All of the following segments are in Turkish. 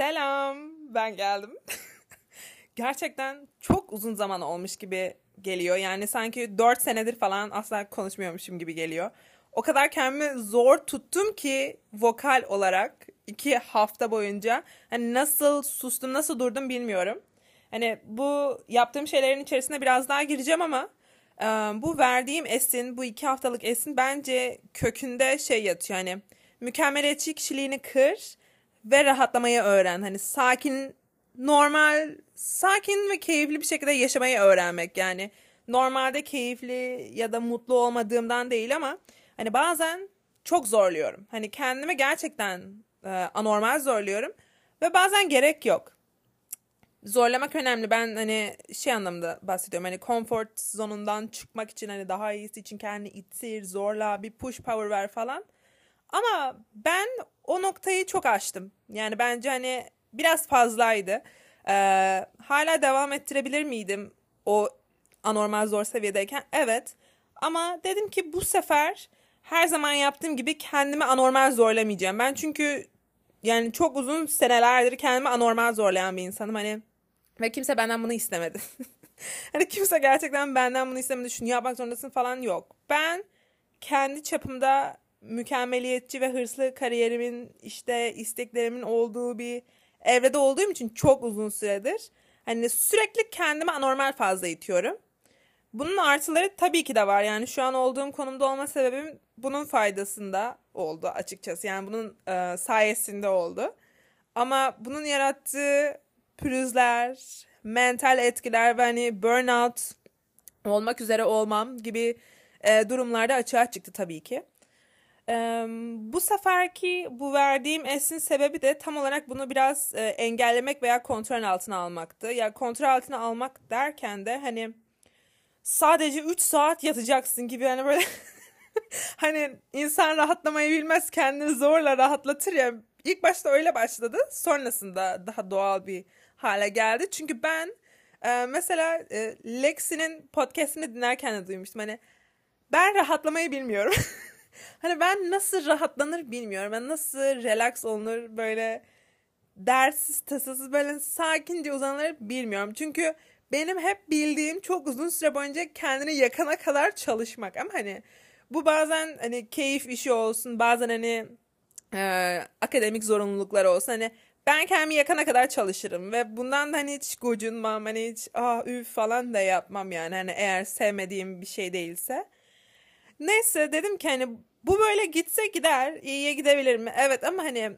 Selam, ben geldim. Gerçekten çok uzun zaman olmuş gibi geliyor. Yani sanki 4 senedir falan asla konuşmuyormuşum gibi geliyor. O kadar kendimi zor tuttum ki vokal olarak iki hafta boyunca hani nasıl sustum, nasıl durdum bilmiyorum. Hani bu yaptığım şeylerin içerisine biraz daha gireceğim ama bu verdiğim esin, bu iki haftalık esin bence kökünde şey yatıyor. Hani mükemmeliyetçi kişiliğini kır ve rahatlamayı öğren. Hani sakin, normal, sakin ve keyifli bir şekilde yaşamayı öğrenmek. Yani normalde keyifli ya da mutlu olmadığımdan değil ama hani bazen çok zorluyorum. Hani kendimi gerçekten e, anormal zorluyorum ve bazen gerek yok. Zorlamak önemli. Ben hani şey anlamda bahsediyorum. Hani comfort zonundan çıkmak için hani daha iyisi için kendini ittir, zorla, bir push power ver falan. Ama ben o noktayı çok aştım. Yani bence hani biraz fazlaydı. Ee, hala devam ettirebilir miydim o anormal zor seviyedeyken? Evet. Ama dedim ki bu sefer her zaman yaptığım gibi kendimi anormal zorlamayacağım. Ben çünkü yani çok uzun senelerdir kendimi anormal zorlayan bir insanım. Hani ve kimse benden bunu istemedi. hani kimse gerçekten benden bunu istemedi. Şunu yapmak zorundasın falan yok. Ben kendi çapımda mükemmeliyetçi ve hırslı kariyerimin işte isteklerimin olduğu bir evrede olduğum için çok uzun süredir hani sürekli kendimi anormal fazla itiyorum. Bunun artıları tabii ki de var. Yani şu an olduğum konumda olma sebebim bunun faydasında oldu açıkçası. Yani bunun e, sayesinde oldu. Ama bunun yarattığı pürüzler, mental etkiler ve hani burnout olmak üzere olmam gibi e, durumlarda açığa çıktı tabii ki. E, bu seferki bu verdiğim esin sebebi de tam olarak bunu biraz e, engellemek veya kontrol altına almaktı. Ya yani kontrol altına almak derken de hani sadece 3 saat yatacaksın gibi hani böyle hani insan rahatlamayı bilmez kendini zorla rahatlatır ya. İlk başta öyle başladı. Sonrasında daha doğal bir hale geldi. Çünkü ben e, mesela e, Lexi'nin podcastini dinlerken de duymuştum. Hani ben rahatlamayı bilmiyorum. hani ben nasıl rahatlanır bilmiyorum. Ben nasıl relax olunur böyle dersiz tasasız böyle sakince uzanılır bilmiyorum. Çünkü benim hep bildiğim çok uzun süre boyunca kendini yakana kadar çalışmak. Ama hani bu bazen hani keyif işi olsun bazen hani e, akademik zorunluluklar olsun. Hani ben kendimi yakana kadar çalışırım ve bundan da hani hiç gocunmam hani hiç ah üf falan da yapmam yani hani eğer sevmediğim bir şey değilse. Neyse dedim ki hani bu böyle gitse gider iyiye gidebilir mi? Evet ama hani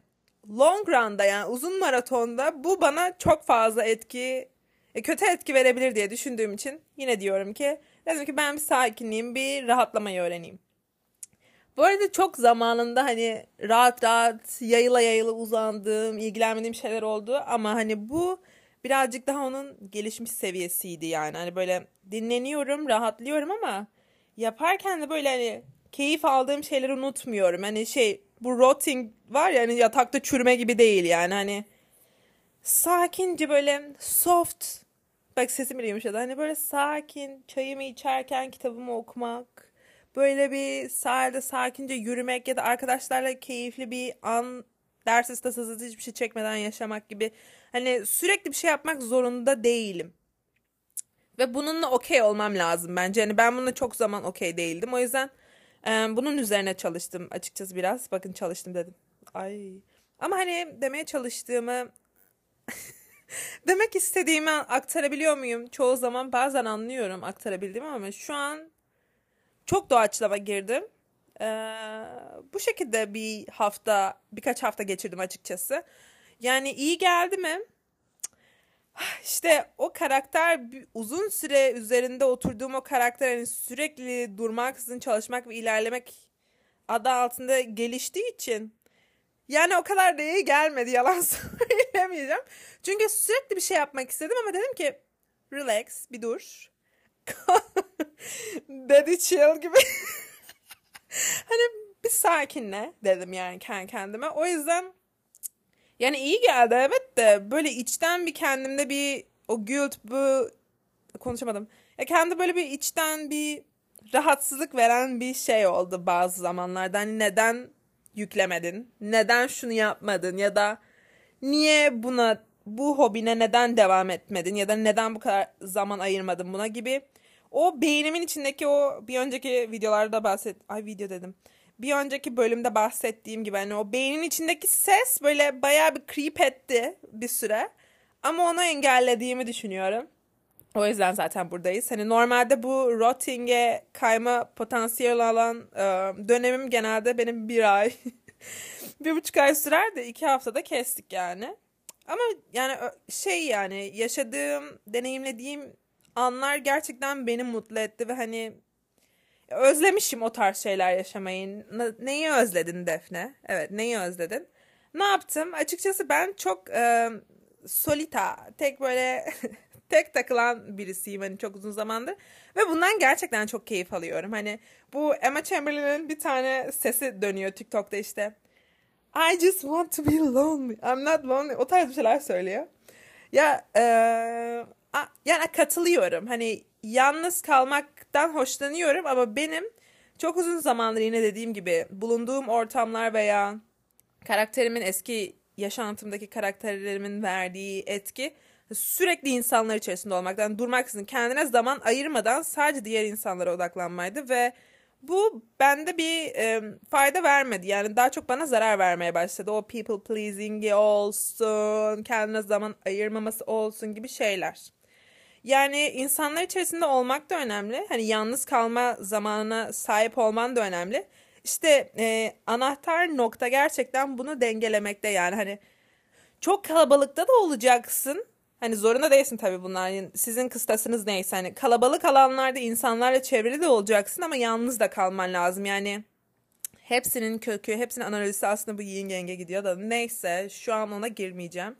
long run'da yani uzun maratonda bu bana çok fazla etki e, kötü etki verebilir diye düşündüğüm için yine diyorum ki dedim ki ben bir sakinliğim bir rahatlamayı öğreneyim. Bu arada çok zamanında hani rahat rahat yayıla yayıla uzandığım, ilgilenmediğim şeyler oldu ama hani bu birazcık daha onun gelişmiş seviyesiydi yani. Hani böyle dinleniyorum, rahatlıyorum ama yaparken de böyle hani keyif aldığım şeyleri unutmuyorum. Hani şey bu rotting var ya hani yatakta çürüme gibi değil yani hani sakince böyle soft bak sesim bile yumuşadı. Hani böyle sakin çayımı içerken kitabımı okumak böyle bir sahilde sakince yürümek ya da arkadaşlarla keyifli bir an dersiz tasasız hiçbir şey çekmeden yaşamak gibi hani sürekli bir şey yapmak zorunda değilim. Ve bununla okey olmam lazım bence. Yani ben bununla çok zaman okey değildim. O yüzden e, bunun üzerine çalıştım açıkçası biraz. Bakın çalıştım dedim. Ay. Ama hani demeye çalıştığımı demek istediğimi aktarabiliyor muyum? Çoğu zaman bazen anlıyorum aktarabildiğimi ama şu an çok doğaçlama girdim. Ee, bu şekilde bir hafta, birkaç hafta geçirdim açıkçası. Yani iyi geldi mi? İşte o karakter uzun süre üzerinde oturduğum o karakter hani sürekli durmaksızın çalışmak ve ilerlemek adı altında geliştiği için yani o kadar da iyi gelmedi yalan söylemeyeceğim. Çünkü sürekli bir şey yapmak istedim ama dedim ki relax bir dur. Daddy chill gibi. hani bir sakinle dedim yani kendi kendime. O yüzden yani iyi geldi evet de böyle içten bir kendimde bir o guilt bu konuşamadım. Ya kendi böyle bir içten bir rahatsızlık veren bir şey oldu bazı zamanlarda. Hani neden yüklemedin? Neden şunu yapmadın? Ya da niye buna bu hobine neden devam etmedin ya da neden bu kadar zaman ayırmadın buna gibi o beynimin içindeki o bir önceki videolarda bahset ay video dedim. Bir önceki bölümde bahsettiğim gibi hani o beynin içindeki ses böyle bayağı bir creep etti bir süre. Ama onu engellediğimi düşünüyorum. O yüzden zaten buradayız. Hani normalde bu rotting'e kayma potansiyeli olan e, dönemim genelde benim bir ay, bir buçuk ay sürer de iki haftada kestik yani. Ama yani şey yani yaşadığım, deneyimlediğim anlar gerçekten beni mutlu etti ve hani özlemişim o tarz şeyler yaşamayı. Neyi özledin Defne? Evet neyi özledin? Ne yaptım? Açıkçası ben çok e, solita, tek böyle tek takılan birisiyim hani çok uzun zamandır. Ve bundan gerçekten çok keyif alıyorum. Hani bu Emma Chamberlain'in bir tane sesi dönüyor TikTok'ta işte. I just want to be lonely. I'm not lonely. O tarz bir şeyler söylüyor. Ya e, yani katılıyorum. Hani yalnız kalmaktan hoşlanıyorum ama benim çok uzun zamandır yine dediğim gibi bulunduğum ortamlar veya karakterimin eski yaşantımdaki karakterlerimin verdiği etki sürekli insanlar içerisinde olmaktan durmaksızın kendine zaman ayırmadan sadece diğer insanlara odaklanmaydı ve bu bende bir e, fayda vermedi. Yani daha çok bana zarar vermeye başladı. O people pleasing olsun, kendine zaman ayırmaması olsun gibi şeyler. Yani insanlar içerisinde olmak da önemli. Hani yalnız kalma zamanına sahip olman da önemli. İşte e, anahtar nokta gerçekten bunu dengelemekte yani hani çok kalabalıkta da olacaksın. Hani zorunda değilsin tabii bunlar. Yani sizin kıstasınız neyse. Hani kalabalık alanlarda insanlarla çevrili de olacaksın ama yalnız da kalman lazım. Yani hepsinin kökü, hepsinin analizi aslında bu yin yenge gidiyor da neyse şu an ona girmeyeceğim.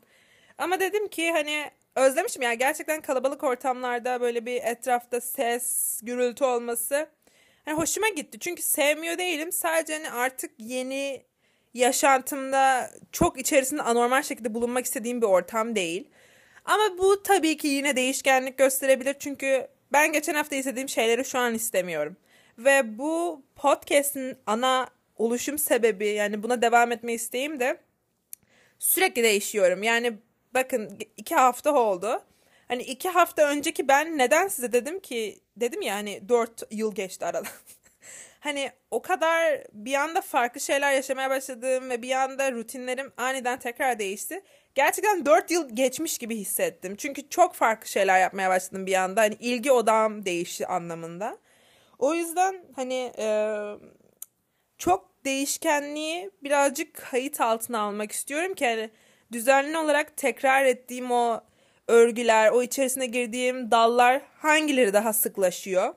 Ama dedim ki hani özlemişim yani gerçekten kalabalık ortamlarda böyle bir etrafta ses, gürültü olması hani hoşuma gitti. Çünkü sevmiyor değilim. Sadece hani artık yeni yaşantımda çok içerisinde anormal şekilde bulunmak istediğim bir ortam değil. Ama bu tabii ki yine değişkenlik gösterebilir. Çünkü ben geçen hafta istediğim şeyleri şu an istemiyorum. Ve bu podcast'in ana oluşum sebebi yani buna devam etme isteğim de sürekli değişiyorum. Yani bakın iki hafta oldu. Hani iki hafta önceki ben neden size dedim ki dedim ya hani dört yıl geçti aradan. hani o kadar bir anda farklı şeyler yaşamaya başladım ve bir anda rutinlerim aniden tekrar değişti. Gerçekten dört yıl geçmiş gibi hissettim. Çünkü çok farklı şeyler yapmaya başladım bir anda. Hani ilgi odağım değişti anlamında. O yüzden hani e, çok değişkenliği birazcık kayıt altına almak istiyorum ki hani düzenli olarak tekrar ettiğim o örgüler, o içerisine girdiğim dallar hangileri daha sıklaşıyor?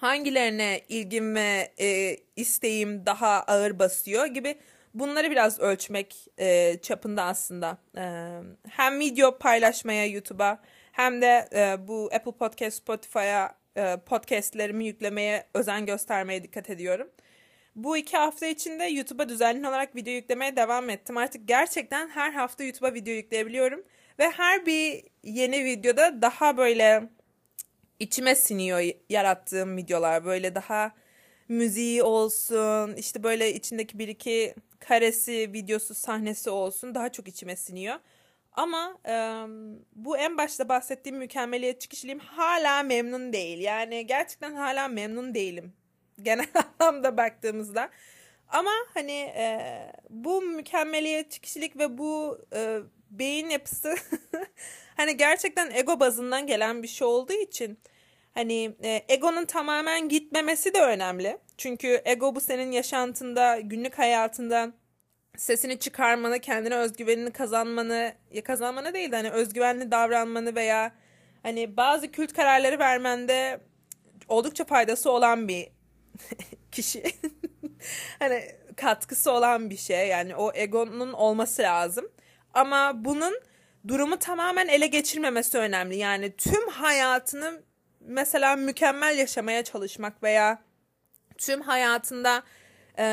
Hangilerine ilgim ve e, isteğim daha ağır basıyor gibi bunları biraz ölçmek e, çapında aslında. E, hem video paylaşmaya YouTube'a hem de e, bu Apple Podcast, Spotify'a e, podcastlerimi yüklemeye özen göstermeye dikkat ediyorum. Bu iki hafta içinde YouTube'a düzenli olarak video yüklemeye devam ettim. Artık gerçekten her hafta YouTube'a video yükleyebiliyorum. Ve her bir yeni videoda daha böyle içime siniyor yarattığım videolar. Böyle daha müziği olsun, işte böyle içindeki bir iki karesi, videosu, sahnesi olsun daha çok içime siniyor. Ama e, bu en başta bahsettiğim mükemmeliyetçi kişiliğim hala memnun değil. Yani gerçekten hala memnun değilim genel anlamda baktığımızda. Ama hani e, bu mükemmeliyetçi kişilik ve bu e, beyin yapısı hani gerçekten ego bazından gelen bir şey olduğu için hani e, egonun tamamen gitmemesi de önemli. Çünkü ego bu senin yaşantında, günlük hayatında sesini çıkarmanı, kendine özgüvenini kazanmanı, ya kazanmanı değil de hani özgüvenli davranmanı veya hani bazı kült kararları vermende oldukça faydası olan bir kişi. hani katkısı olan bir şey. Yani o egonun olması lazım. Ama bunun durumu tamamen ele geçirmemesi önemli. Yani tüm hayatını mesela mükemmel yaşamaya çalışmak veya tüm hayatında e,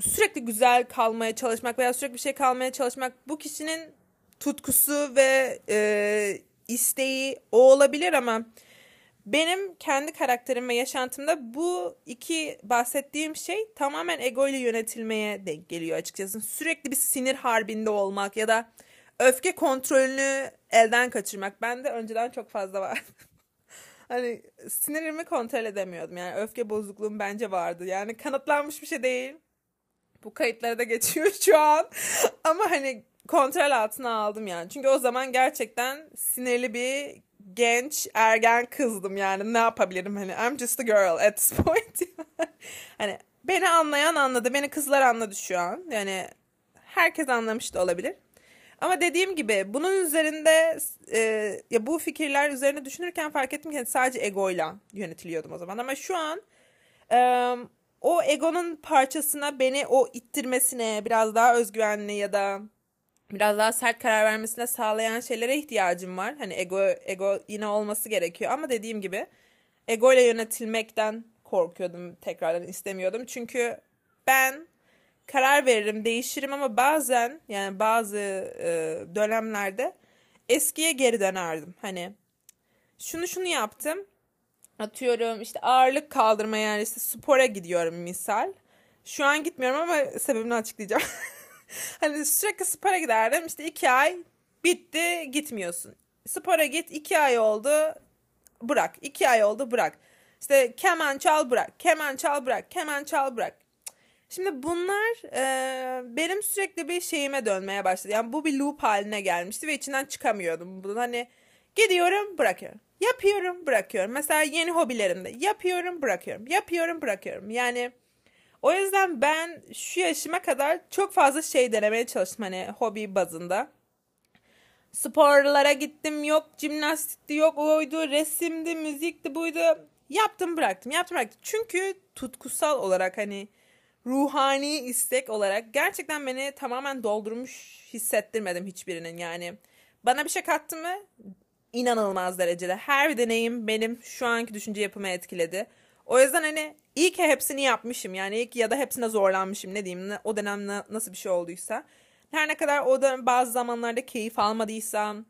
sürekli güzel kalmaya çalışmak veya sürekli bir şey kalmaya çalışmak bu kişinin tutkusu ve e, isteği o olabilir ama benim kendi karakterim ve yaşantımda bu iki bahsettiğim şey tamamen ego ile yönetilmeye denk geliyor açıkçası. Sürekli bir sinir harbinde olmak ya da öfke kontrolünü elden kaçırmak. Bende önceden çok fazla var. hani sinirimi kontrol edemiyordum. Yani öfke bozukluğum bence vardı. Yani kanıtlanmış bir şey değil. Bu kayıtlara da geçiyor şu an. Ama hani kontrol altına aldım yani. Çünkü o zaman gerçekten sinirli bir genç ergen kızdım yani ne yapabilirim hani I'm just a girl at this point. hani beni anlayan anladı. Beni kızlar anladı şu an. Yani herkes anlamış da olabilir. Ama dediğim gibi bunun üzerinde e, ya bu fikirler üzerine düşünürken fark ettim ki sadece egoyla yönetiliyordum o zaman. Ama şu an e, o egonun parçasına beni o ittirmesine biraz daha özgüvenli ya da biraz daha sert karar vermesine sağlayan şeylere ihtiyacım var. Hani ego ego yine olması gerekiyor ama dediğim gibi ego ile yönetilmekten korkuyordum tekrardan istemiyordum. Çünkü ben karar veririm, değişirim ama bazen yani bazı e, dönemlerde eskiye geri dönerdim. Hani şunu şunu yaptım. Atıyorum işte ağırlık kaldırma yani işte spora gidiyorum misal. Şu an gitmiyorum ama sebebini açıklayacağım. hani sürekli spora giderdim. İşte iki ay bitti gitmiyorsun. Spora git iki ay oldu bırak. iki ay oldu bırak. İşte keman çal bırak. Keman çal bırak. Keman çal bırak. Şimdi bunlar e, benim sürekli bir şeyime dönmeye başladı. Yani bu bir loop haline gelmişti ve içinden çıkamıyordum. Bunun hani gidiyorum bırakıyorum. Yapıyorum bırakıyorum. Mesela yeni hobilerimde yapıyorum bırakıyorum. Yapıyorum bırakıyorum. Yani o yüzden ben şu yaşıma kadar çok fazla şey denemeye çalıştım hani hobi bazında. Sporlara gittim yok jimnastikti yok oydu resimdi müzikti buydu. Yaptım bıraktım yaptım bıraktım. Çünkü tutkusal olarak hani ruhani istek olarak gerçekten beni tamamen doldurmuş hissettirmedim hiçbirinin yani. Bana bir şey kattı mı? İnanılmaz derecede. Her bir deneyim benim şu anki düşünce yapımı etkiledi. O yüzden hani iyi ki hepsini yapmışım. Yani ki ya da hepsine zorlanmışım ne diyeyim. O dönem nasıl bir şey olduysa. Her ne kadar o dönem bazı zamanlarda keyif almadıysam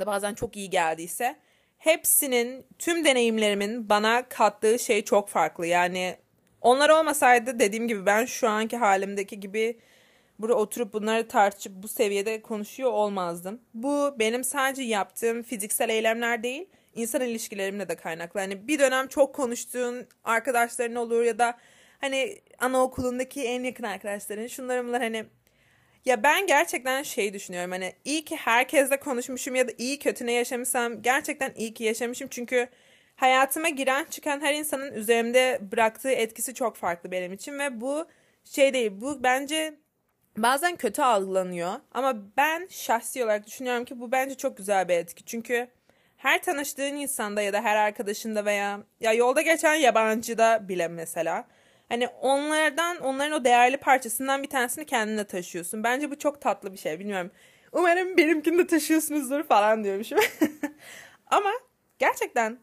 da bazen çok iyi geldiyse hepsinin tüm deneyimlerimin bana kattığı şey çok farklı. Yani onlar olmasaydı dediğim gibi ben şu anki halimdeki gibi burada oturup bunları tartışıp bu seviyede konuşuyor olmazdım. Bu benim sadece yaptığım fiziksel eylemler değil insan ilişkilerimle de kaynaklı. Hani bir dönem çok konuştuğun arkadaşların olur ya da hani anaokulundaki en yakın arkadaşların şunlar bunlar hani ya ben gerçekten şey düşünüyorum hani iyi ki herkesle konuşmuşum ya da iyi kötü ne yaşamışsam gerçekten iyi ki yaşamışım. Çünkü hayatıma giren çıkan her insanın üzerimde bıraktığı etkisi çok farklı benim için ve bu şey değil. Bu bence bazen kötü algılanıyor ama ben şahsi olarak düşünüyorum ki bu bence çok güzel bir etki. Çünkü her tanıştığın insanda ya da her arkadaşında veya ya yolda geçen yabancıda bile mesela hani onlardan onların o değerli parçasından bir tanesini kendine taşıyorsun. Bence bu çok tatlı bir şey. Bilmiyorum. Umarım benimkini de taşıyorsunuzdur falan diyormuşum. Ama gerçekten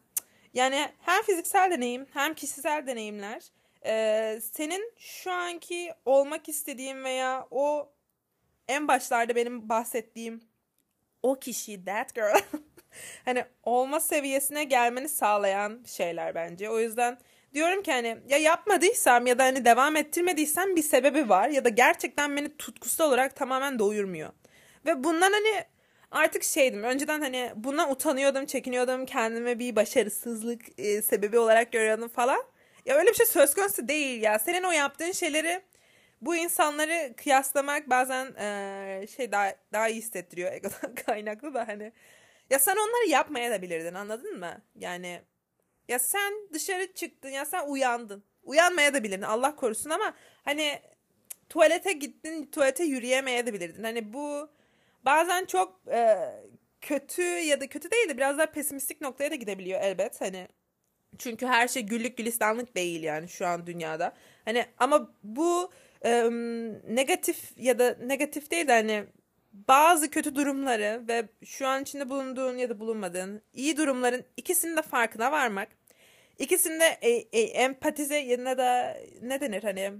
yani hem fiziksel deneyim hem kişisel deneyimler e, senin şu anki olmak istediğin veya o en başlarda benim bahsettiğim o kişi that girl hani olma seviyesine gelmeni sağlayan şeyler bence. O yüzden diyorum ki hani ya yapmadıysam ya da hani devam ettirmediysem bir sebebi var ya da gerçekten beni tutkusal olarak tamamen doyurmuyor. Ve bundan hani artık şeydim. Önceden hani buna utanıyordum, çekiniyordum. Kendime bir başarısızlık e, sebebi olarak görüyordum falan. Ya öyle bir şey söz konusu değil ya. Senin o yaptığın şeyleri bu insanları kıyaslamak bazen e, şey daha daha iyi hissettiriyor egodan kaynaklı da hani ya sen onları yapmaya da bilirdin anladın mı? Yani ya sen dışarı çıktın ya sen uyandın. Uyanmaya da bilirdin Allah korusun ama hani tuvalete gittin tuvalete yürüyemeye de bilirdin. Hani bu bazen çok e, kötü ya da kötü değil de biraz daha pesimistik noktaya da gidebiliyor elbet. Hani çünkü her şey güllük gülistanlık değil yani şu an dünyada. Hani ama bu e, negatif ya da negatif değil de hani bazı kötü durumları ve şu an içinde bulunduğun ya da bulunmadığın iyi durumların ikisinin de farkına varmak. İkisinde e, e, empatize ya da ne denir hani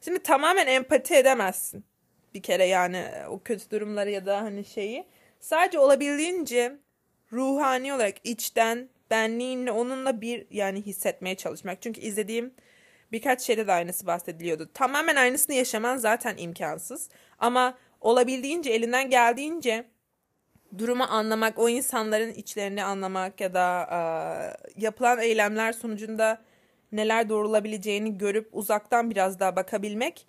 şimdi tamamen empati edemezsin bir kere yani o kötü durumları ya da hani şeyi sadece olabildiğince ruhani olarak içten benliğinle onunla bir yani hissetmeye çalışmak. Çünkü izlediğim birkaç şeyde de aynısı bahsediliyordu. Tamamen aynısını yaşaman zaten imkansız. Ama olabildiğince elinden geldiğince durumu anlamak, o insanların içlerini anlamak ya da e, yapılan eylemler sonucunda neler doğrulabileceğini görüp uzaktan biraz daha bakabilmek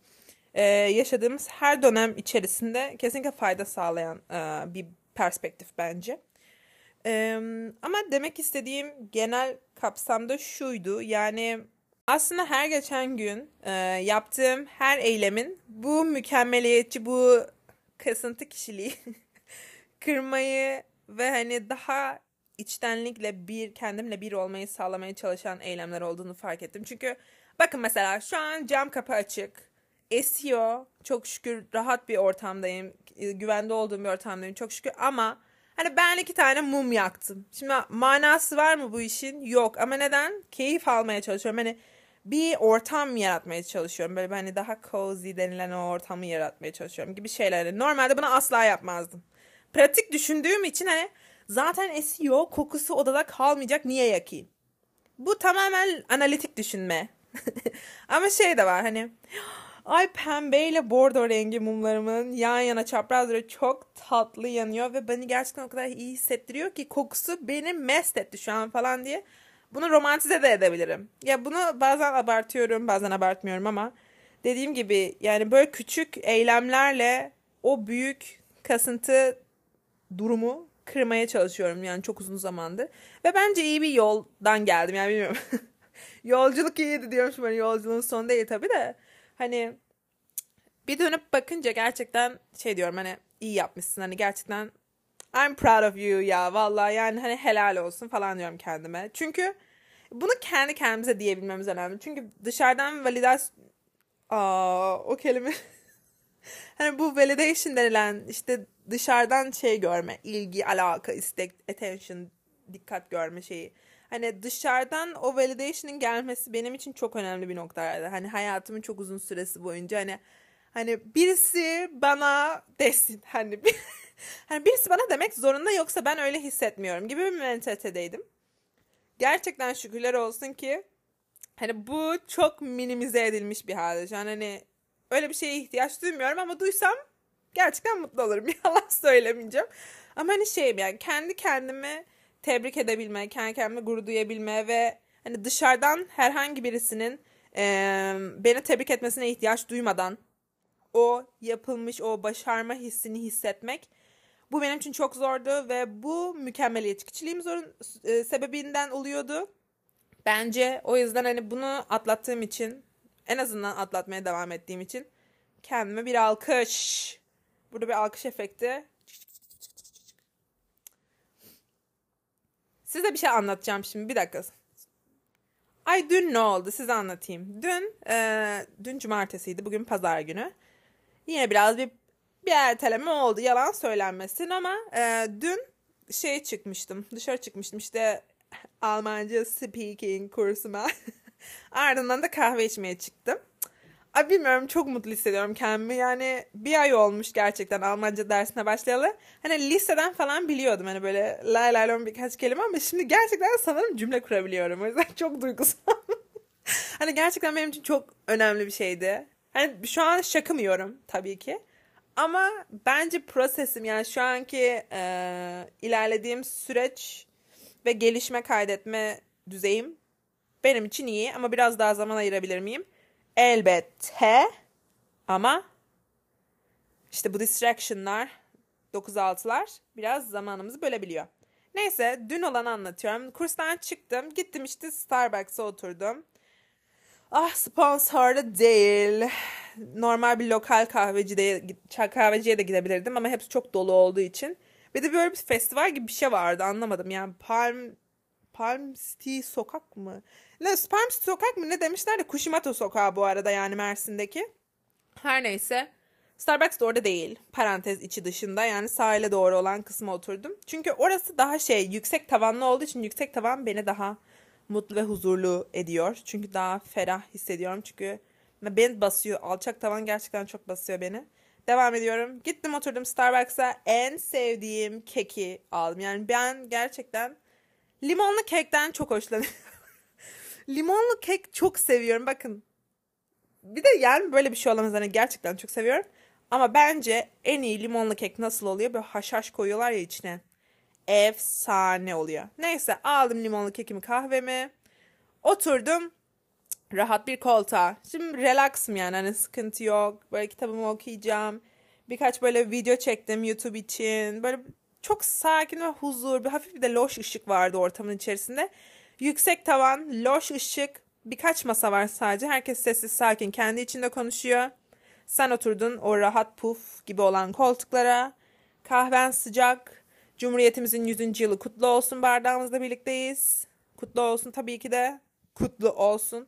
e, yaşadığımız her dönem içerisinde kesinlikle fayda sağlayan e, bir perspektif bence. E, ama demek istediğim genel kapsamda şuydu yani aslında her geçen gün e, yaptığım her eylemin bu mükemmeliyetçi, bu kasıntı kişiliği kırmayı ve hani daha içtenlikle bir kendimle bir olmayı sağlamaya çalışan eylemler olduğunu fark ettim. Çünkü bakın mesela şu an cam kapı açık. Esiyor. Çok şükür rahat bir ortamdayım. Güvende olduğum bir ortamdayım çok şükür ama hani ben iki tane mum yaktım. Şimdi manası var mı bu işin? Yok ama neden? Keyif almaya çalışıyorum. Hani bir ortam yaratmaya çalışıyorum. Böyle hani daha cozy denilen o ortamı yaratmaya çalışıyorum gibi şeyler. Normalde bunu asla yapmazdım. Pratik düşündüğüm için hani zaten esiyor, kokusu odada kalmayacak niye yakayım? Bu tamamen analitik düşünme. Ama şey de var hani ay pembeyle bordo rengi mumlarımın yan yana çaprazları çok tatlı yanıyor ve beni gerçekten o kadar iyi hissettiriyor ki kokusu beni mest etti şu an falan diye bunu romantize de edebilirim. Ya bunu bazen abartıyorum, bazen abartmıyorum ama dediğim gibi yani böyle küçük eylemlerle o büyük kasıntı durumu kırmaya çalışıyorum yani çok uzun zamandır. Ve bence iyi bir yoldan geldim yani bilmiyorum. Yolculuk iyiydi diyormuşum hani yolculuğun sonu değil tabii de. Hani bir dönüp bakınca gerçekten şey diyorum hani iyi yapmışsın hani gerçekten I'm proud of you ya vallahi yani hani helal olsun falan diyorum kendime. Çünkü bunu kendi kendimize diyebilmemiz önemli. Çünkü dışarıdan validasyon Aa, o kelime hani bu validation denilen işte dışarıdan şey görme, ilgi, alaka, istek, attention, dikkat görme şeyi. Hani dışarıdan o validation'ın gelmesi benim için çok önemli bir noktaydı. Hani hayatımın çok uzun süresi boyunca hani hani birisi bana desin hani bir, hani birisi bana demek zorunda yoksa ben öyle hissetmiyorum gibi bir mentalitedeydim. Gerçekten şükürler olsun ki hani bu çok minimize edilmiş bir halde. An hani öyle bir şeye ihtiyaç duymuyorum ama duysam gerçekten mutlu olurum. Yalan söylemeyeceğim. Ama hani şey yani kendi kendimi tebrik edebilme, kendi kendime gurur duyabilme ve hani dışarıdan herhangi birisinin e, beni tebrik etmesine ihtiyaç duymadan o yapılmış o başarma hissini hissetmek bu benim için çok zordu ve bu mükemmeliyetçiliğim zorun e, sebebinden oluyordu. Bence o yüzden hani bunu atlattığım için en azından atlatmaya devam ettiğim için kendime bir alkış. Burada bir alkış efekti. Size bir şey anlatacağım şimdi. Bir dakika. Ay dün ne oldu? Size anlatayım. Dün, e, dün cumartesiydi. Bugün pazar günü. Yine biraz bir bir erteleme oldu. Yalan söylenmesin ama e, dün şey çıkmıştım. Dışarı çıkmıştım işte Almanca speaking kursuma. Ardından da kahve içmeye çıktım. Ay bilmiyorum çok mutlu hissediyorum kendimi. Yani bir ay olmuş gerçekten Almanca dersine başlayalı. Hani liseden falan biliyordum hani böyle lay lay lom birkaç kelime ama şimdi gerçekten sanırım cümle kurabiliyorum. O yüzden çok duygusal. hani gerçekten benim için çok önemli bir şeydi. Hani şu an şakımıyorum tabii ki. Ama bence prosesim yani şu anki e, ilerlediğim süreç ve gelişme kaydetme düzeyim benim için iyi ama biraz daha zaman ayırabilir miyim? Elbette ama işte bu distraction'lar 9-6'lar biraz zamanımızı bölebiliyor. Neyse dün olanı anlatıyorum. Kurstan çıktım. Gittim işte Starbucks'a oturdum. Ah sponsorlu değil. Normal bir lokal kahveci de, kahveciye de gidebilirdim ama hepsi çok dolu olduğu için. Bir de böyle bir festival gibi bir şey vardı anlamadım. Yani Palm Palm City sokak mı? Ne Palm City sokak mı ne demişler de Kushimato sokağı bu arada yani Mersin'deki. Her neyse. Starbucks da orada değil. Parantez içi dışında yani sahile doğru olan kısma oturdum. Çünkü orası daha şey yüksek tavanlı olduğu için yüksek tavan beni daha mutlu ve huzurlu ediyor. Çünkü daha ferah hissediyorum. Çünkü beni basıyor. Alçak tavan gerçekten çok basıyor beni. Devam ediyorum. Gittim oturdum Starbucks'a en sevdiğim keki aldım. Yani ben gerçekten limonlu kekten çok hoşlanıyorum. limonlu kek çok seviyorum. Bakın. Bir de yani böyle bir şey olamaz. Hani gerçekten çok seviyorum. Ama bence en iyi limonlu kek nasıl oluyor? Böyle haşhaş koyuyorlar ya içine. Efsane oluyor. Neyse aldım limonlu kekimi kahvemi. Oturdum. Rahat bir koltuğa. Şimdi relaxım yani hani sıkıntı yok. Böyle kitabımı okuyacağım. Birkaç böyle video çektim YouTube için. Böyle çok sakin ve huzur. Bir hafif bir de loş ışık vardı ortamın içerisinde. Yüksek tavan, loş ışık. Birkaç masa var sadece. Herkes sessiz sakin kendi içinde konuşuyor. Sen oturdun o rahat puf gibi olan koltuklara. Kahven sıcak. Cumhuriyetimizin 100. yılı kutlu olsun bardağımızla birlikteyiz. Kutlu olsun tabii ki de. Kutlu olsun.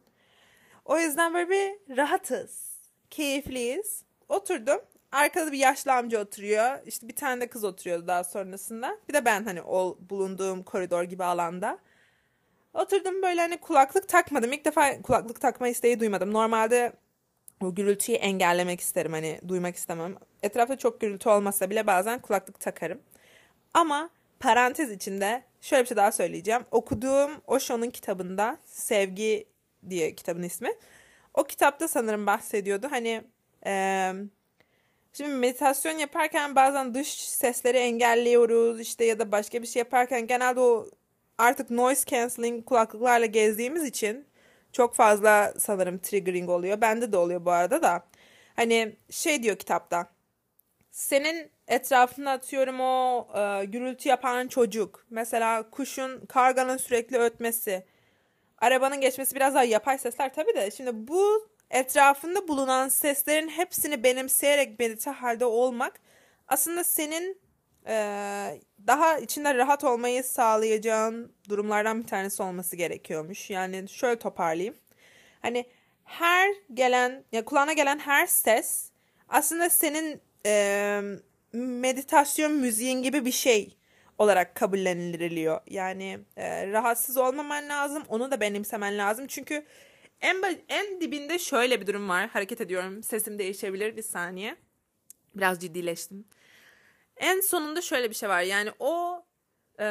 O yüzden böyle bir rahatız. Keyifliyiz. Oturdum. Arkada bir yaşlı amca oturuyor. İşte bir tane de kız oturuyordu daha sonrasında. Bir de ben hani o bulunduğum koridor gibi alanda. Oturdum böyle hani kulaklık takmadım. İlk defa kulaklık takma isteği duymadım. Normalde o gürültüyü engellemek isterim hani duymak istemem. Etrafta çok gürültü olmasa bile bazen kulaklık takarım. Ama parantez içinde şöyle bir şey daha söyleyeceğim. Okuduğum Osho'nun kitabında Sevgi diye kitabın ismi. O kitapta sanırım bahsediyordu. Hani e, şimdi meditasyon yaparken bazen dış sesleri engelliyoruz işte ya da başka bir şey yaparken genelde o artık noise cancelling kulaklıklarla gezdiğimiz için çok fazla sanırım triggering oluyor. Bende de oluyor bu arada da. Hani şey diyor kitapta. Senin etrafında atıyorum o e, gürültü yapan çocuk. Mesela kuşun, karganın sürekli ötmesi. Arabanın geçmesi biraz daha yapay sesler tabii de. Şimdi bu etrafında bulunan seslerin hepsini benimseyerek medite halde olmak aslında senin e, daha içinde rahat olmayı sağlayacağın durumlardan bir tanesi olması gerekiyormuş. Yani şöyle toparlayayım. Hani her gelen ya kulağına gelen her ses aslında senin e, meditasyon müziğin gibi bir şey olarak kabulleniliyor. Yani e, rahatsız olmaman lazım. Onu da benimsemen lazım. Çünkü en en dibinde şöyle bir durum var. Hareket ediyorum. Sesim değişebilir bir saniye. Biraz ciddileştim. En sonunda şöyle bir şey var. Yani o e,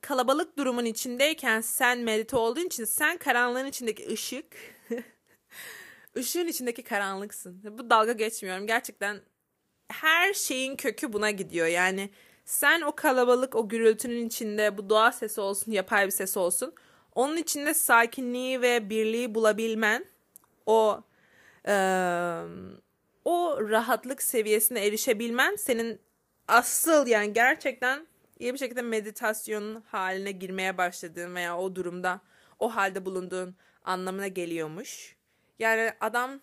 kalabalık durumun içindeyken sen medite olduğun için sen karanlığın içindeki ışık ışığın içindeki karanlıksın. Bu dalga geçmiyorum. Gerçekten her şeyin kökü buna gidiyor. Yani sen o kalabalık, o gürültünün içinde bu doğa sesi olsun, yapay bir ses olsun. Onun içinde sakinliği ve birliği bulabilmen, o e, o rahatlık seviyesine erişebilmen senin asıl yani gerçekten iyi bir şekilde meditasyonun haline girmeye başladığın veya o durumda o halde bulunduğun anlamına geliyormuş. Yani adam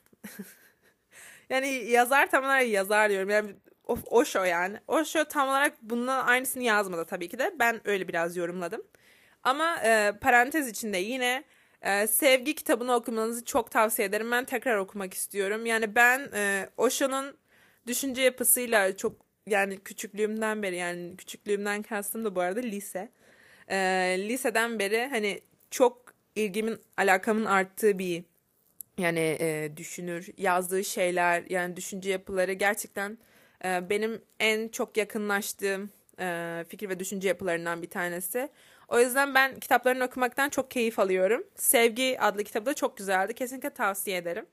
yani yazar tam olarak yazar diyorum. Yani o, o show yani. O show tam olarak bununla aynısını yazmadı tabii ki de. Ben öyle biraz yorumladım. Ama e, parantez içinde yine e, sevgi kitabını okumanızı çok tavsiye ederim. Ben tekrar okumak istiyorum. Yani ben e, Osho'nun düşünce yapısıyla çok yani küçüklüğümden beri yani küçüklüğümden kastım da bu arada lise. E, liseden beri hani çok ilgimin alakamın arttığı bir yani e, düşünür yazdığı şeyler yani düşünce yapıları gerçekten benim en çok yakınlaştığım e, fikir ve düşünce yapılarından bir tanesi. O yüzden ben kitaplarını okumaktan çok keyif alıyorum. Sevgi adlı kitabı da çok güzeldi. Kesinlikle tavsiye ederim.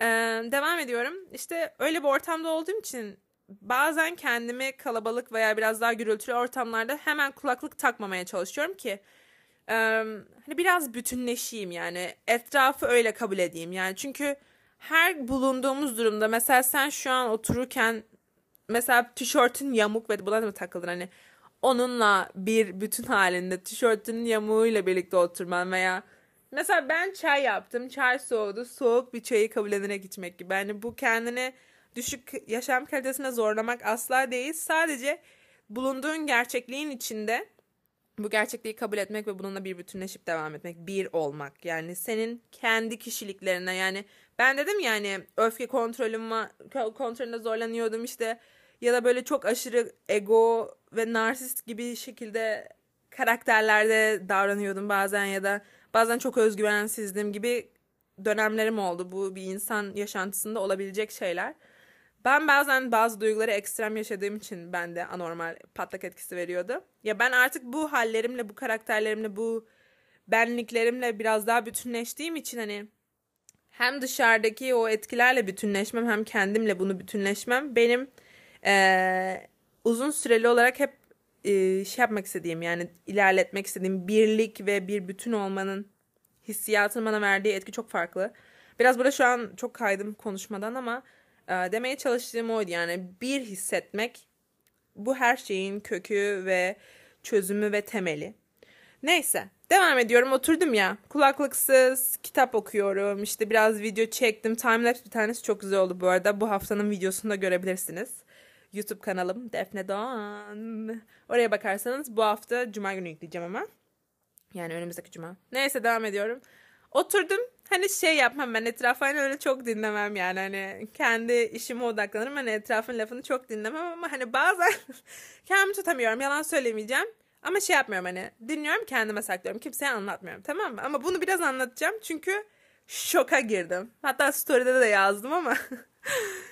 Ee, devam ediyorum. İşte öyle bir ortamda olduğum için bazen kendimi kalabalık veya biraz daha gürültülü ortamlarda hemen kulaklık takmamaya çalışıyorum ki e, hani biraz bütünleşeyim yani etrafı öyle kabul edeyim yani çünkü her bulunduğumuz durumda mesela sen şu an otururken mesela tişörtün yamuk ve buna da mı takıldın hani onunla bir bütün halinde tişörtünün yamuğuyla birlikte oturman veya mesela ben çay yaptım çay soğudu soğuk bir çayı kabullenerek içmek gibi. Yani bu kendini düşük yaşam kalitesine zorlamak asla değil. Sadece bulunduğun gerçekliğin içinde bu gerçekliği kabul etmek ve bununla bir bütünleşip devam etmek, bir olmak. Yani senin kendi kişiliklerine yani ben dedim yani öfke kontrolüm var, kontrolünde zorlanıyordum işte ya da böyle çok aşırı ego ve narsist gibi şekilde karakterlerde davranıyordum bazen ya da bazen çok özgüvensizdim gibi dönemlerim oldu. Bu bir insan yaşantısında olabilecek şeyler. Ben bazen bazı duyguları ekstrem yaşadığım için bende anormal patlak etkisi veriyordu. Ya ben artık bu hallerimle, bu karakterlerimle, bu benliklerimle biraz daha bütünleştiğim için hani hem dışarıdaki o etkilerle bütünleşmem hem kendimle bunu bütünleşmem benim ee, uzun süreli olarak hep e, şey yapmak istediğim yani ilerletmek istediğim birlik ve bir bütün olmanın hissiyatının bana verdiği etki çok farklı. Biraz burada şu an çok kaydım konuşmadan ama e, demeye çalıştığım oydu yani bir hissetmek bu her şeyin kökü ve çözümü ve temeli. Neyse devam ediyorum oturdum ya kulaklıksız kitap okuyorum işte biraz video çektim timelapse bir tanesi çok güzel oldu bu arada bu haftanın videosunu da görebilirsiniz. YouTube kanalım Defne Doğan. Oraya bakarsanız bu hafta cuma günü yükleyeceğim ama. Yani önümüzdeki cuma. Neyse devam ediyorum. Oturdum. Hani şey yapmam ben etrafı hani öyle çok dinlemem yani hani kendi işime odaklanırım hani etrafın lafını çok dinlemem ama hani bazen kendimi tutamıyorum yalan söylemeyeceğim ama şey yapmıyorum hani dinliyorum kendime saklıyorum kimseye anlatmıyorum tamam mı ama bunu biraz anlatacağım çünkü şoka girdim hatta story'de de yazdım ama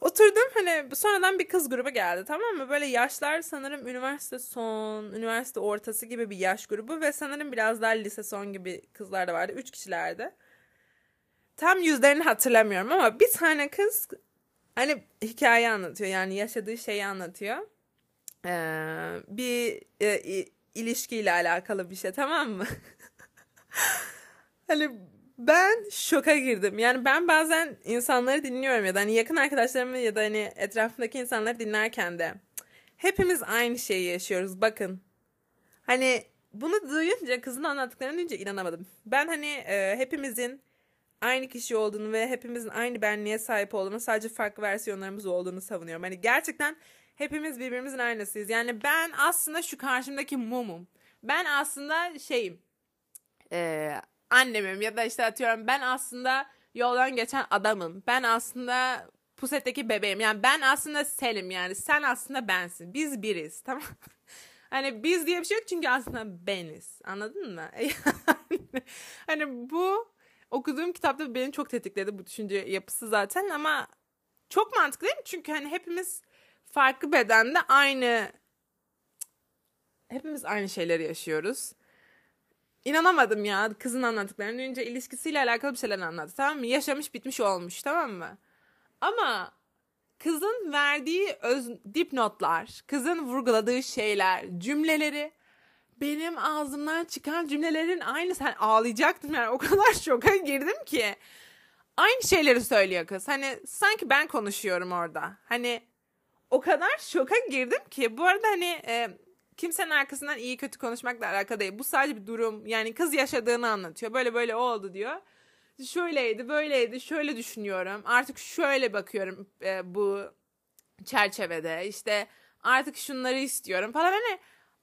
Oturdum hani sonradan bir kız grubu geldi tamam mı? Böyle yaşlar sanırım üniversite son, üniversite ortası gibi bir yaş grubu ve sanırım biraz daha lise son gibi kızlar da vardı. Üç kişilerdi. Tam yüzlerini hatırlamıyorum ama bir tane kız hani hikaye anlatıyor yani yaşadığı şeyi anlatıyor. Ee, bir e, ilişkiyle alakalı bir şey tamam mı? hani ben şoka girdim. Yani ben bazen insanları dinliyorum ya da hani yakın arkadaşlarımı ya da hani etrafımdaki insanları dinlerken de hepimiz aynı şeyi yaşıyoruz. Bakın. Hani bunu duyunca kızın anlattıklarını duyunca inanamadım. Ben hani e, hepimizin aynı kişi olduğunu ve hepimizin aynı benliğe sahip olduğunu sadece farklı versiyonlarımız olduğunu savunuyorum. Hani gerçekten hepimiz birbirimizin aynısıyız. Yani ben aslında şu karşımdaki mumum. Ben aslında şeyim. Eee annemim ya da işte atıyorum ben aslında yoldan geçen adamım. Ben aslında pusetteki bebeğim. Yani ben aslında Selim yani sen aslında bensin. Biz biriz tamam Hani biz diye bir şey yok çünkü aslında beniz. Anladın mı? hani bu okuduğum kitapta beni çok tetikledi bu düşünce yapısı zaten ama çok mantıklı değil mi? Çünkü hani hepimiz farklı bedende aynı hepimiz aynı şeyleri yaşıyoruz. İnanamadım ya kızın anlattıklarını. Duyunca ilişkisiyle alakalı bir şeyler anlattı tamam mı? Yaşamış bitmiş olmuş tamam mı? Ama kızın verdiği öz, dipnotlar, kızın vurguladığı şeyler, cümleleri benim ağzımdan çıkan cümlelerin aynı sen ağlayacaktım yani o kadar şoka girdim ki. Aynı şeyleri söylüyor kız. Hani sanki ben konuşuyorum orada. Hani o kadar şoka girdim ki bu arada hani e, kimsenin arkasından iyi kötü konuşmakla alakalı değil. Bu sadece bir durum. Yani kız yaşadığını anlatıyor. Böyle böyle oldu diyor. Şöyleydi, böyleydi, şöyle düşünüyorum. Artık şöyle bakıyorum e, bu çerçevede. İşte artık şunları istiyorum falan. Hani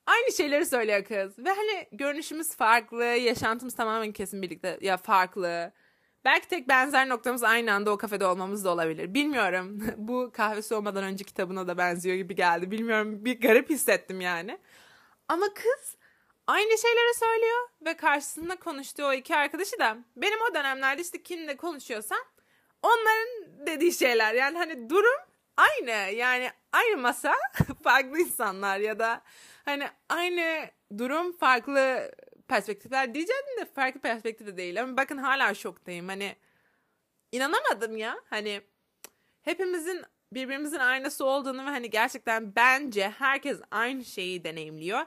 aynı şeyleri söylüyor kız. Ve hani görünüşümüz farklı, yaşantımız tamamen kesin birlikte ya farklı. Belki tek benzer noktamız aynı anda o kafede olmamız da olabilir. Bilmiyorum. Bu kahvesi olmadan önce kitabına da benziyor gibi geldi. Bilmiyorum bir garip hissettim yani. Ama kız aynı şeyleri söylüyor ve karşısında konuştuğu o iki arkadaşı da benim o dönemlerde işte kimle konuşuyorsam onların dediği şeyler. Yani hani durum aynı. Yani aynı masa farklı insanlar ya da hani aynı durum farklı perspektifler diyeceğim de farklı perspektif de değil. Ama bakın hala şoktayım. Hani inanamadım ya. Hani hepimizin birbirimizin aynası olduğunu ve hani gerçekten bence herkes aynı şeyi deneyimliyor.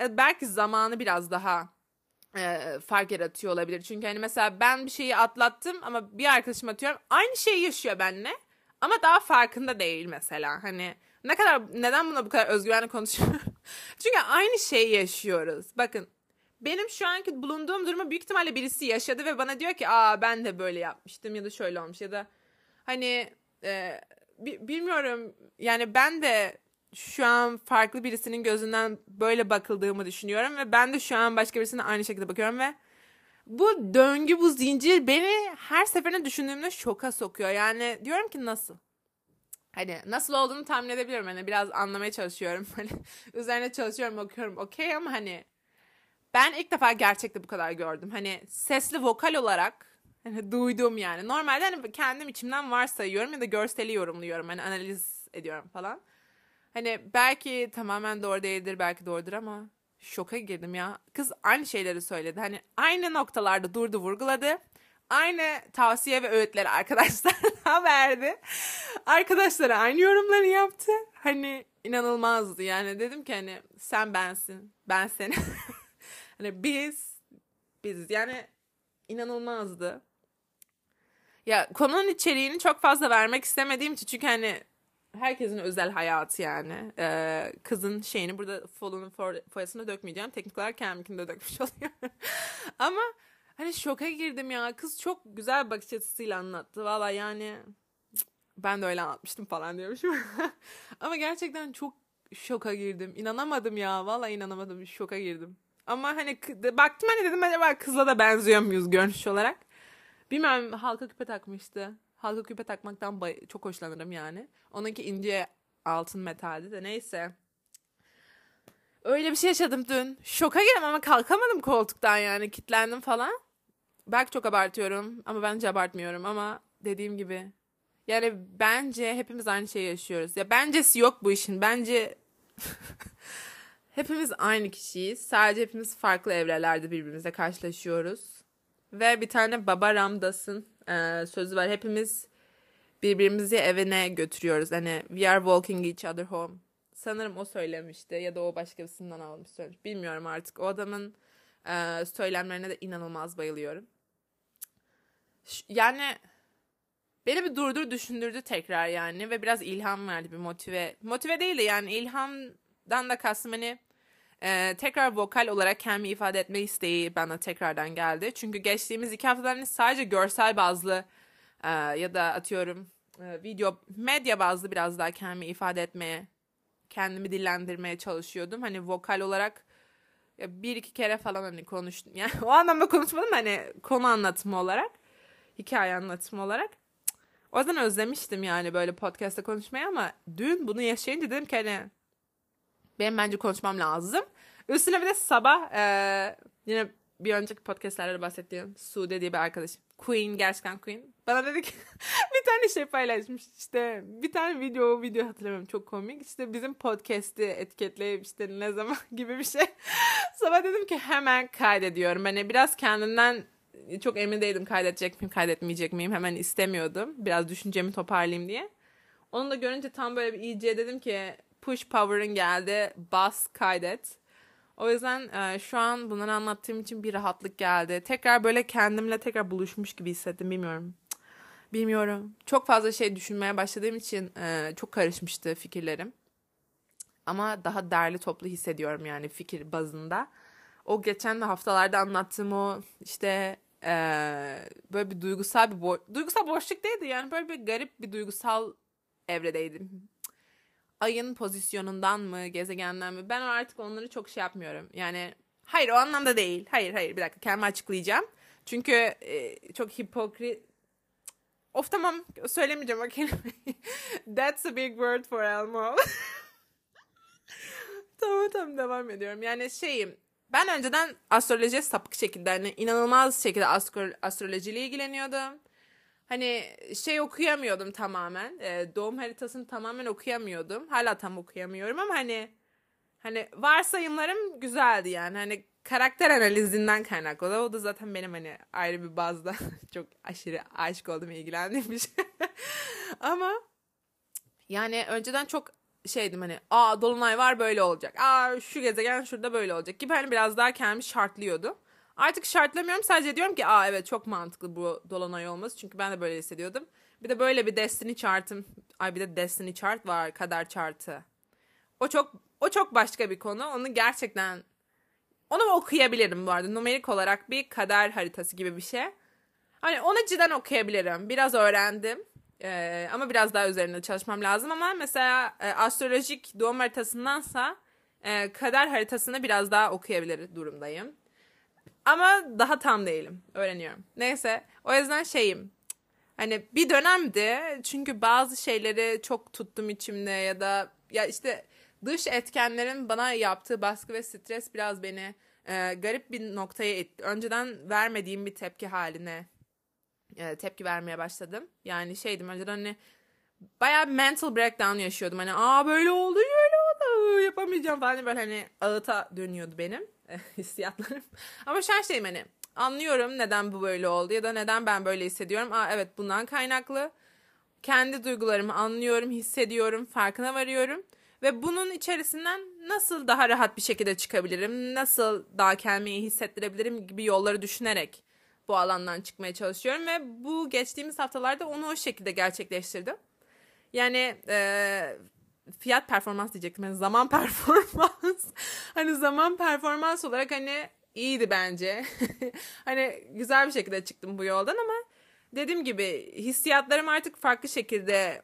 E, belki zamanı biraz daha e, fark yaratıyor olabilir. Çünkü hani mesela ben bir şeyi atlattım ama bir arkadaşım atıyorum aynı şeyi yaşıyor benimle ama daha farkında değil mesela. Hani ne kadar neden buna bu kadar özgüvenli konuşuyorum? Çünkü aynı şeyi yaşıyoruz. Bakın benim şu anki bulunduğum durumu büyük ihtimalle birisi yaşadı ve bana diyor ki aa ben de böyle yapmıştım ya da şöyle olmuş ya da hani e, bilmiyorum yani ben de şu an farklı birisinin gözünden böyle bakıldığımı düşünüyorum ve ben de şu an başka birisine aynı şekilde bakıyorum ve bu döngü bu zincir beni her seferinde düşündüğümde şoka sokuyor. Yani diyorum ki nasıl? Hani nasıl olduğunu tahmin edebiliyorum. Hani biraz anlamaya çalışıyorum. Hani üzerine çalışıyorum, okuyorum. Okey ama hani ben ilk defa gerçekte bu kadar gördüm. Hani sesli vokal olarak Hani duydum yani. Normalde hani kendim içimden varsayıyorum ya da görseli yorumluyorum. Hani analiz ediyorum falan. Hani belki tamamen doğru değildir, belki doğrudur ama şoka girdim ya. Kız aynı şeyleri söyledi. Hani aynı noktalarda durdu, vurguladı. Aynı tavsiye ve öğütleri arkadaşlarına verdi. Arkadaşlara aynı yorumları yaptı. Hani inanılmazdı yani. Dedim ki hani sen bensin, ben senin. hani biz, biz yani inanılmazdı. Ya konunun içeriğini çok fazla vermek istemediğim için çünkü hani herkesin özel hayatı yani. Ee, kızın şeyini burada folunun foyasına dökmeyeceğim. Teknik olarak kendimkini de dökmüş oluyor. Ama hani şoka girdim ya. Kız çok güzel bakış açısıyla anlattı. Valla yani ben de öyle anlatmıştım falan diyormuşum. Ama gerçekten çok şoka girdim. İnanamadım ya. Valla inanamadım. Şoka girdim. Ama hani baktım hani dedim acaba kızla da benziyor muyuz görünüş olarak. Bilmem halka küpe takmıştı. Halka küpe takmaktan bay- çok hoşlanırım yani. Onunki ince altın metaldi de neyse. Öyle bir şey yaşadım dün. Şoka girdim ama kalkamadım koltuktan yani. Kitlendim falan. Belki çok abartıyorum ama bence abartmıyorum ama dediğim gibi. Yani bence hepimiz aynı şeyi yaşıyoruz. Ya bencesi yok bu işin. Bence hepimiz aynı kişiyiz. Sadece hepimiz farklı evrelerde birbirimize karşılaşıyoruz. Ve bir tane Baba Ramdas'ın e, sözü var. Hepimiz birbirimizi evine götürüyoruz. Hani we are walking each other home. Sanırım o söylemişti ya da o başkasından almış söylemiş. Bilmiyorum artık. O adamın e, söylemlerine de inanılmaz bayılıyorum. Yani beni bir durdur düşündürdü tekrar yani ve biraz ilham verdi bir motive. Motive değil de yani ilhamdan da kastım hani ee, tekrar vokal olarak kendimi ifade etme isteği bana tekrardan geldi. Çünkü geçtiğimiz iki haftadan hani sadece görsel bazlı e, ya da atıyorum e, video medya bazlı biraz daha kendimi ifade etmeye, kendimi dillendirmeye çalışıyordum. Hani vokal olarak ya bir iki kere falan hani konuştum. Yani o anlamda konuşmadım hani konu anlatımı olarak, hikaye anlatımı olarak. O yüzden özlemiştim yani böyle podcast'ta konuşmayı ama dün bunu yaşayınca dedim ki hani benim bence konuşmam lazım. Üstüne bir de sabah e, yine bir önceki podcastlerde bahsettiğim Sude diye bir arkadaşım. Queen gerçekten Queen. Bana dedi ki bir tane şey paylaşmış işte bir tane video video hatırlamıyorum çok komik. İşte bizim podcast'i etiketleyip işte ne zaman gibi bir şey. Sabah dedim ki hemen kaydediyorum. Hani biraz kendimden çok emin değildim kaydedecek miyim kaydetmeyecek miyim hemen istemiyordum. Biraz düşüncemi toparlayayım diye. Onu da görünce tam böyle bir iyice dedim ki push power'ın geldi bas kaydet. O yüzden e, şu an bunları anlattığım için bir rahatlık geldi. Tekrar böyle kendimle tekrar buluşmuş gibi hissettim bilmiyorum. Bilmiyorum. Çok fazla şey düşünmeye başladığım için e, çok karışmıştı fikirlerim. Ama daha derli toplu hissediyorum yani fikir bazında. O geçen haftalarda anlattığım o işte e, böyle bir duygusal bir bo- duygusal boşluk değildi yani böyle bir garip bir duygusal evredeydim ayın pozisyonundan mı, gezegenden mi? Ben artık onları çok şey yapmıyorum. Yani hayır o anlamda değil. Hayır hayır bir dakika kendimi açıklayacağım. Çünkü e, çok hipokrit Of tamam söylemeyeceğim o kelimeyi. That's a big word for Elmo. tamam tamam devam ediyorum. Yani şeyim ben önceden astrolojiye sapık şekilde hani inanılmaz şekilde astro astrolojiyle ilgileniyordum hani şey okuyamıyordum tamamen. E, doğum haritasını tamamen okuyamıyordum. Hala tam okuyamıyorum ama hani hani varsayımlarım güzeldi yani. Hani karakter analizinden kaynaklı. O da zaten benim hani ayrı bir bazda çok aşırı aşık olduğum ilgilendiğim bir şey. ama yani önceden çok şeydim hani aa dolunay var böyle olacak. Aa şu gezegen şurada böyle olacak gibi hani biraz daha kendimi şartlıyordum. Artık şartlamıyorum sadece diyorum ki aa evet çok mantıklı bu dolunay olması çünkü ben de böyle hissediyordum. Bir de böyle bir destiny chart'ım ay bir de destiny chart var kader chartı. O çok o çok başka bir konu. Onu gerçekten onu okuyabilirim bu arada. Numerik olarak bir kader haritası gibi bir şey. Hani onu cidden okuyabilirim. Biraz öğrendim. Ee, ama biraz daha üzerinde çalışmam lazım ama mesela e, astrolojik doğum haritasındansa e, kader haritasını biraz daha okuyabilir durumdayım. Ama daha tam değilim. Öğreniyorum. Neyse. O yüzden şeyim. Hani bir dönemdi. Çünkü bazı şeyleri çok tuttum içimde ya da ya işte dış etkenlerin bana yaptığı baskı ve stres biraz beni e, garip bir noktaya itti. Önceden vermediğim bir tepki haline e, tepki vermeye başladım. Yani şeydim önceden hani bayağı mental breakdown yaşıyordum. Hani aa böyle oldu böyle oldu yapamayacağım falan böyle hani ağıta dönüyordu benim hissiyatlarım. Ama şu an şeyim hani anlıyorum neden bu böyle oldu ya da neden ben böyle hissediyorum. Aa evet bundan kaynaklı. Kendi duygularımı anlıyorum, hissediyorum, farkına varıyorum. Ve bunun içerisinden nasıl daha rahat bir şekilde çıkabilirim, nasıl daha kendimi hissettirebilirim gibi yolları düşünerek bu alandan çıkmaya çalışıyorum. Ve bu geçtiğimiz haftalarda onu o şekilde gerçekleştirdim. Yani e, fiyat performans diyecektim. Yani zaman performans. hani zaman performans olarak hani iyiydi bence. hani güzel bir şekilde çıktım bu yoldan ama dediğim gibi hissiyatlarım artık farklı şekilde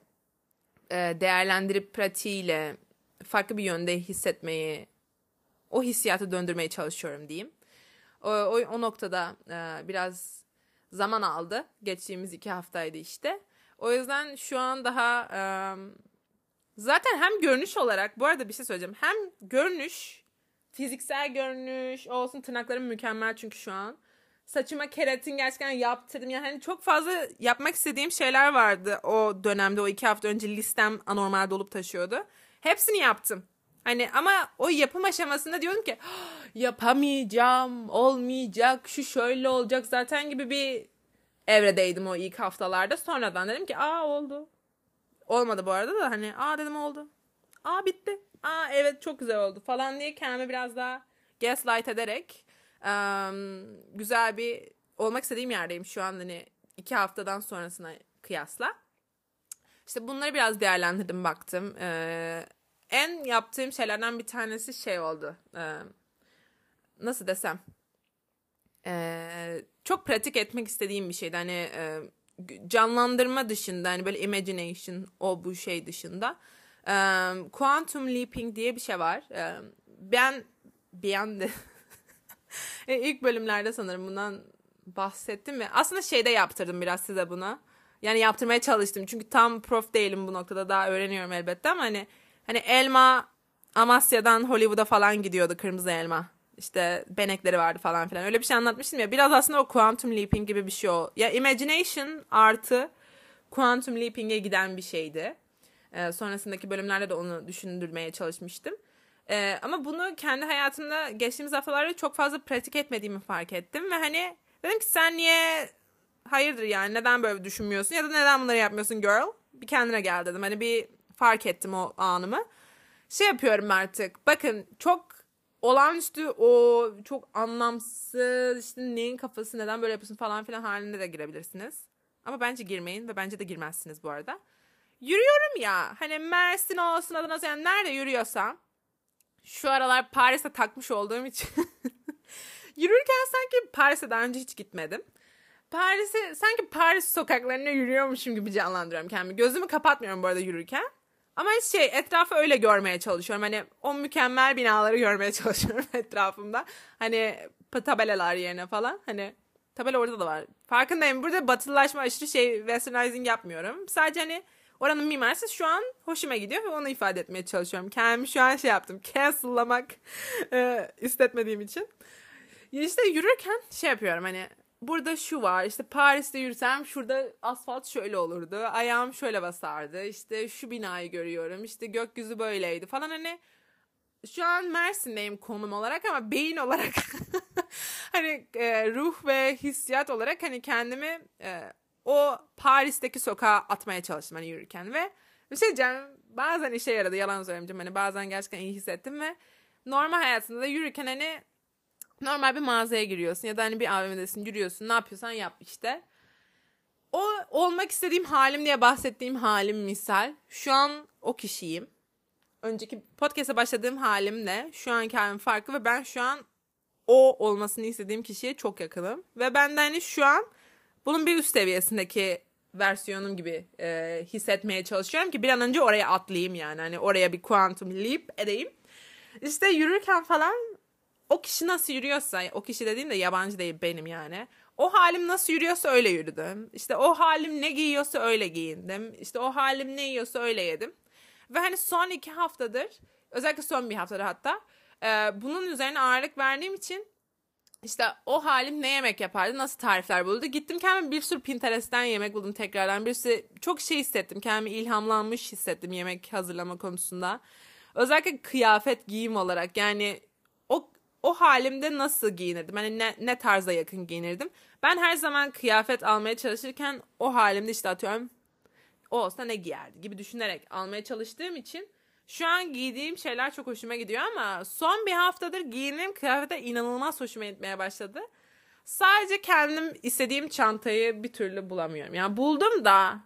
e, değerlendirip pratiğiyle farklı bir yönde hissetmeyi, o hissiyatı döndürmeye çalışıyorum diyeyim. O, o, o noktada e, biraz zaman aldı. Geçtiğimiz iki haftaydı işte. O yüzden şu an daha e, zaten hem görünüş olarak bu arada bir şey söyleyeceğim. Hem görünüş, fiziksel görünüş olsun tırnaklarım mükemmel çünkü şu an. Saçıma keratin gerçekten yaptırdım. Yani hani çok fazla yapmak istediğim şeyler vardı o dönemde. O iki hafta önce listem anormal dolup taşıyordu. Hepsini yaptım. Hani ama o yapım aşamasında diyorum ki yapamayacağım, olmayacak, şu şöyle olacak zaten gibi bir evredeydim o ilk haftalarda. Sonradan dedim ki aa oldu. Olmadı bu arada da hani aa dedim oldu. Aa bitti. Aa evet çok güzel oldu falan diye kendimi biraz daha gaslight ederek um, güzel bir olmak istediğim yerdeyim şu an hani iki haftadan sonrasına kıyasla. İşte bunları biraz değerlendirdim baktım. Ee, en yaptığım şeylerden bir tanesi şey oldu. Ee, nasıl desem? Ee, çok pratik etmek istediğim bir şeydi. Hani e, canlandırma dışında hani böyle imagination o bu şey dışında. E, quantum leaping diye bir şey var. E, ben bir anda ilk bölümlerde sanırım bundan bahsettim ve aslında şeyde yaptırdım biraz size buna. Yani yaptırmaya çalıştım. Çünkü tam prof değilim bu noktada. Daha öğreniyorum elbette ama hani hani elma Amasya'dan Hollywood'a falan gidiyordu kırmızı elma. İşte benekleri vardı falan filan. Öyle bir şey anlatmıştım ya. Biraz aslında o quantum leaping gibi bir şey o. Ya imagination artı quantum leaping'e giden bir şeydi. Ee, sonrasındaki bölümlerde de onu düşündürmeye çalışmıştım. Ee, ama bunu kendi hayatımda geçtiğimiz haftalarda çok fazla pratik etmediğimi fark ettim. Ve hani dedim ki sen niye hayırdır yani neden böyle düşünmüyorsun ya da neden bunları yapmıyorsun girl? Bir kendine gel dedim. Hani bir fark ettim o anımı. Şey yapıyorum artık. Bakın çok olağanüstü o çok anlamsız işte neyin kafası neden böyle yapıyorsun falan filan halinde de girebilirsiniz. Ama bence girmeyin ve bence de girmezsiniz bu arada. Yürüyorum ya hani Mersin olsun Adana olsun yani nerede yürüyorsam şu aralar Paris'e takmış olduğum için yürürken sanki Paris'e daha önce hiç gitmedim. Paris'i sanki Paris sokaklarında yürüyormuşum gibi canlandırıyorum kendimi. Gözümü kapatmıyorum bu arada yürürken. Ama şey etrafı öyle görmeye çalışıyorum. Hani o mükemmel binaları görmeye çalışıyorum etrafımda. Hani tabelalar yerine falan. Hani tabela orada da var. Farkındayım. Burada batılılaşma aşırı şey westernizing yapmıyorum. Sadece hani oranın mimarisi şu an hoşuma gidiyor ve onu ifade etmeye çalışıyorum. Kendimi şu an şey yaptım. Cancel'lamak e, istetmediğim için. İşte yürürken şey yapıyorum hani burada şu var işte Paris'te yürüsem şurada asfalt şöyle olurdu ayağım şöyle basardı işte şu binayı görüyorum işte gökyüzü böyleydi falan. Hani şu an Mersin'deyim konum olarak ama beyin olarak. Hani e, ruh ve hissiyat olarak hani kendimi e, o Paris'teki sokağa atmaya çalıştım hani yürürken ve bir şey diyeceğim bazen işe yaradı yalan söylemeyeceğim hani bazen gerçekten iyi hissettim ve normal hayatında da yürürken hani normal bir mağazaya giriyorsun ya da hani bir AVM'desin yürüyorsun ne yapıyorsan yap işte. O olmak istediğim halim diye bahsettiğim halim misal. Şu an o kişiyim. Önceki podcast'a başladığım halimle şu anki halim farklı ve ben şu an o olmasını istediğim kişiye çok yakınım. Ve ben de hani şu an bunun bir üst seviyesindeki versiyonum gibi e, hissetmeye çalışıyorum ki bir an önce oraya atlayayım yani. Hani oraya bir quantum leap edeyim. İşte yürürken falan o kişi nasıl yürüyorsa, o kişi dediğim de yabancı değil benim yani. O halim nasıl yürüyorsa öyle yürüdüm. İşte o halim ne giyiyorsa öyle giyindim. İşte o halim ne yiyorsa öyle yedim. Ve hani son iki haftadır, özellikle son bir haftada hatta, e, bunun üzerine ağırlık verdiğim için işte o halim ne yemek yapardı, nasıl tarifler buldu. Gittim kendime bir sürü Pinterest'ten yemek buldum tekrardan. Bir sürü çok şey hissettim. Kendimi ilhamlanmış hissettim yemek hazırlama konusunda. Özellikle kıyafet, giyim olarak yani o halimde nasıl giyinirdim? Hani ne, ne tarza yakın giyinirdim? Ben her zaman kıyafet almaya çalışırken o halimde işte atıyorum o olsa ne giyerdi gibi düşünerek almaya çalıştığım için şu an giydiğim şeyler çok hoşuma gidiyor ama son bir haftadır giyindiğim kıyafete inanılmaz hoşuma gitmeye başladı. Sadece kendim istediğim çantayı bir türlü bulamıyorum. Yani buldum da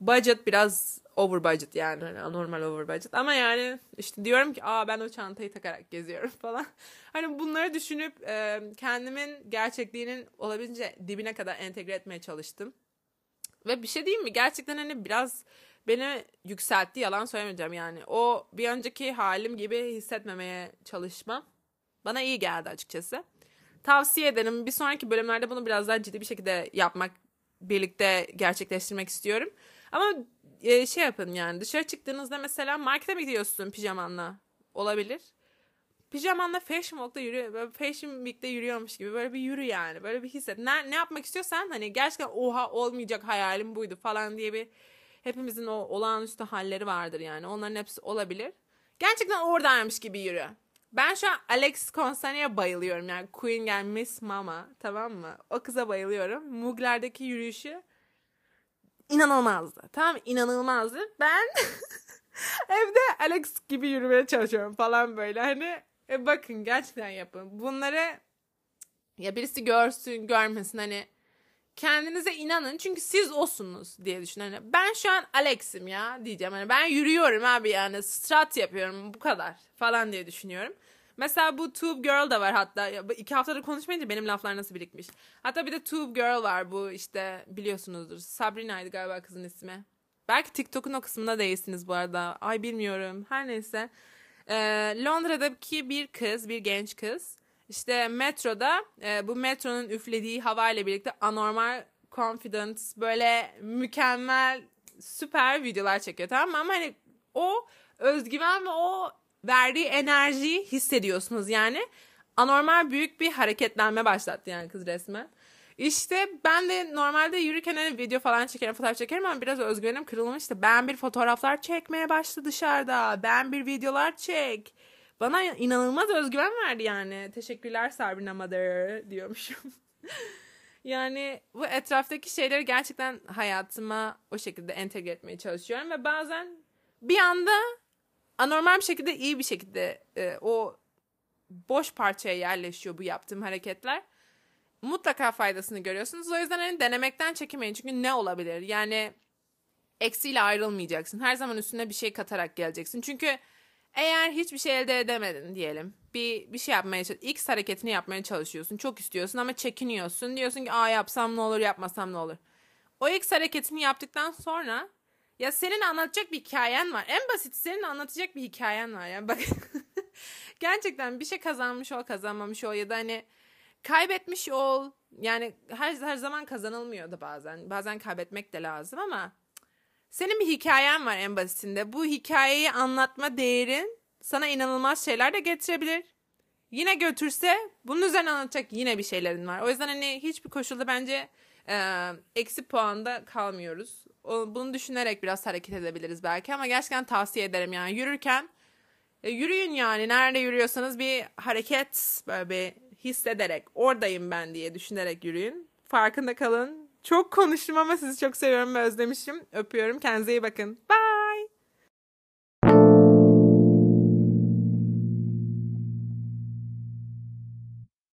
budget biraz over budget yani hani normal over budget ama yani işte diyorum ki aa ben o çantayı takarak geziyorum falan. Hani bunları düşünüp e, kendimin gerçekliğinin olabildiğince dibine kadar entegre etmeye çalıştım. Ve bir şey diyeyim mi? Gerçekten hani biraz beni yükseltti yalan söylemeyeceğim yani. O bir önceki halim gibi hissetmemeye çalışmam bana iyi geldi açıkçası. Tavsiye ederim. Bir sonraki bölümlerde bunu biraz daha ciddi bir şekilde yapmak, birlikte gerçekleştirmek istiyorum. Ama e, şey yapın yani dışarı çıktığınızda mesela markete mi gidiyorsun pijamanla? Olabilir. Pijamanla Fashion Walk'ta yürüyor. Böyle Fashion Week'te yürüyormuş gibi böyle bir yürü yani. Böyle bir hisset. Ne, ne yapmak istiyorsan hani gerçekten oha olmayacak hayalim buydu falan diye bir hepimizin o olağanüstü halleri vardır yani. Onların hepsi olabilir. Gerçekten oradaymış gibi yürü. Ben şu an Alex Constantine'ye bayılıyorum. Yani Queen yani Miss Mama tamam mı? O kıza bayılıyorum. Mugler'deki yürüyüşü inanılmazdı. Tamam? İnanılmazdı. Ben evde Alex gibi yürümeye çalışıyorum falan böyle. Hani e bakın gerçekten yapın. Bunları ya birisi görsün görmesin hani kendinize inanın çünkü siz osunuz diye düşün. Hani ben şu an Alex'im ya diyeceğim. Hani ben yürüyorum abi yani strat yapıyorum bu kadar falan diye düşünüyorum. Mesela bu Tube Girl da var hatta. iki haftadır konuşmayınca benim laflar nasıl birikmiş. Hatta bir de Tube Girl var bu işte biliyorsunuzdur. Sabrina'ydı galiba kızın ismi. Belki TikTok'un o kısmında değilsiniz bu arada. Ay bilmiyorum. Her neyse. Ee, Londra'daki bir kız, bir genç kız. İşte metroda e, bu metronun üflediği hava ile birlikte anormal confident böyle mükemmel süper videolar çekiyor tamam mı? Ama hani o özgüven ve o verdiği enerjiyi hissediyorsunuz yani. Anormal büyük bir hareketlenme başlattı yani kız resmen. İşte ben de normalde yürürken hani video falan çekerim, fotoğraf çekerim ama biraz özgüvenim kırılmıştı. Ben bir fotoğraflar çekmeye başladı dışarıda. Ben bir videolar çek. Bana inanılmaz özgüven verdi yani. Teşekkürler Sabrina Mother diyormuşum. yani bu etraftaki şeyleri gerçekten hayatıma o şekilde entegre etmeye çalışıyorum ve bazen bir anda anormal bir şekilde iyi bir şekilde e, o boş parçaya yerleşiyor bu yaptığım hareketler. Mutlaka faydasını görüyorsunuz. O yüzden hani denemekten çekinmeyin. Çünkü ne olabilir? Yani eksiyle ayrılmayacaksın. Her zaman üstüne bir şey katarak geleceksin. Çünkü eğer hiçbir şey elde edemedin diyelim. Bir bir şey yapmaya. X hareketini yapmaya çalışıyorsun. Çok istiyorsun ama çekiniyorsun. Diyorsun ki aa yapsam ne olur, yapmasam ne olur. O X hareketini yaptıktan sonra ya senin anlatacak bir hikayen var. En basit senin anlatacak bir hikayen var. Yani bak gerçekten bir şey kazanmış ol, kazanmamış ol ya da hani kaybetmiş ol. Yani her her zaman kazanılmıyor da bazen. Bazen kaybetmek de lazım ama senin bir hikayen var en basitinde. Bu hikayeyi anlatma değerin sana inanılmaz şeyler de getirebilir. Yine götürse bunun üzerine anlatacak yine bir şeylerin var. O yüzden hani hiçbir koşulda bence e, eksi puanda kalmıyoruz. O, bunu düşünerek biraz hareket edebiliriz belki ama gerçekten tavsiye ederim yani yürürken e, yürüyün yani nerede yürüyorsanız bir hareket böyle bir hissederek oradayım ben diye düşünerek yürüyün. Farkında kalın. Çok konuştum ama sizi çok seviyorum ve özlemişim. Öpüyorum. Kendinize iyi bakın. Bye.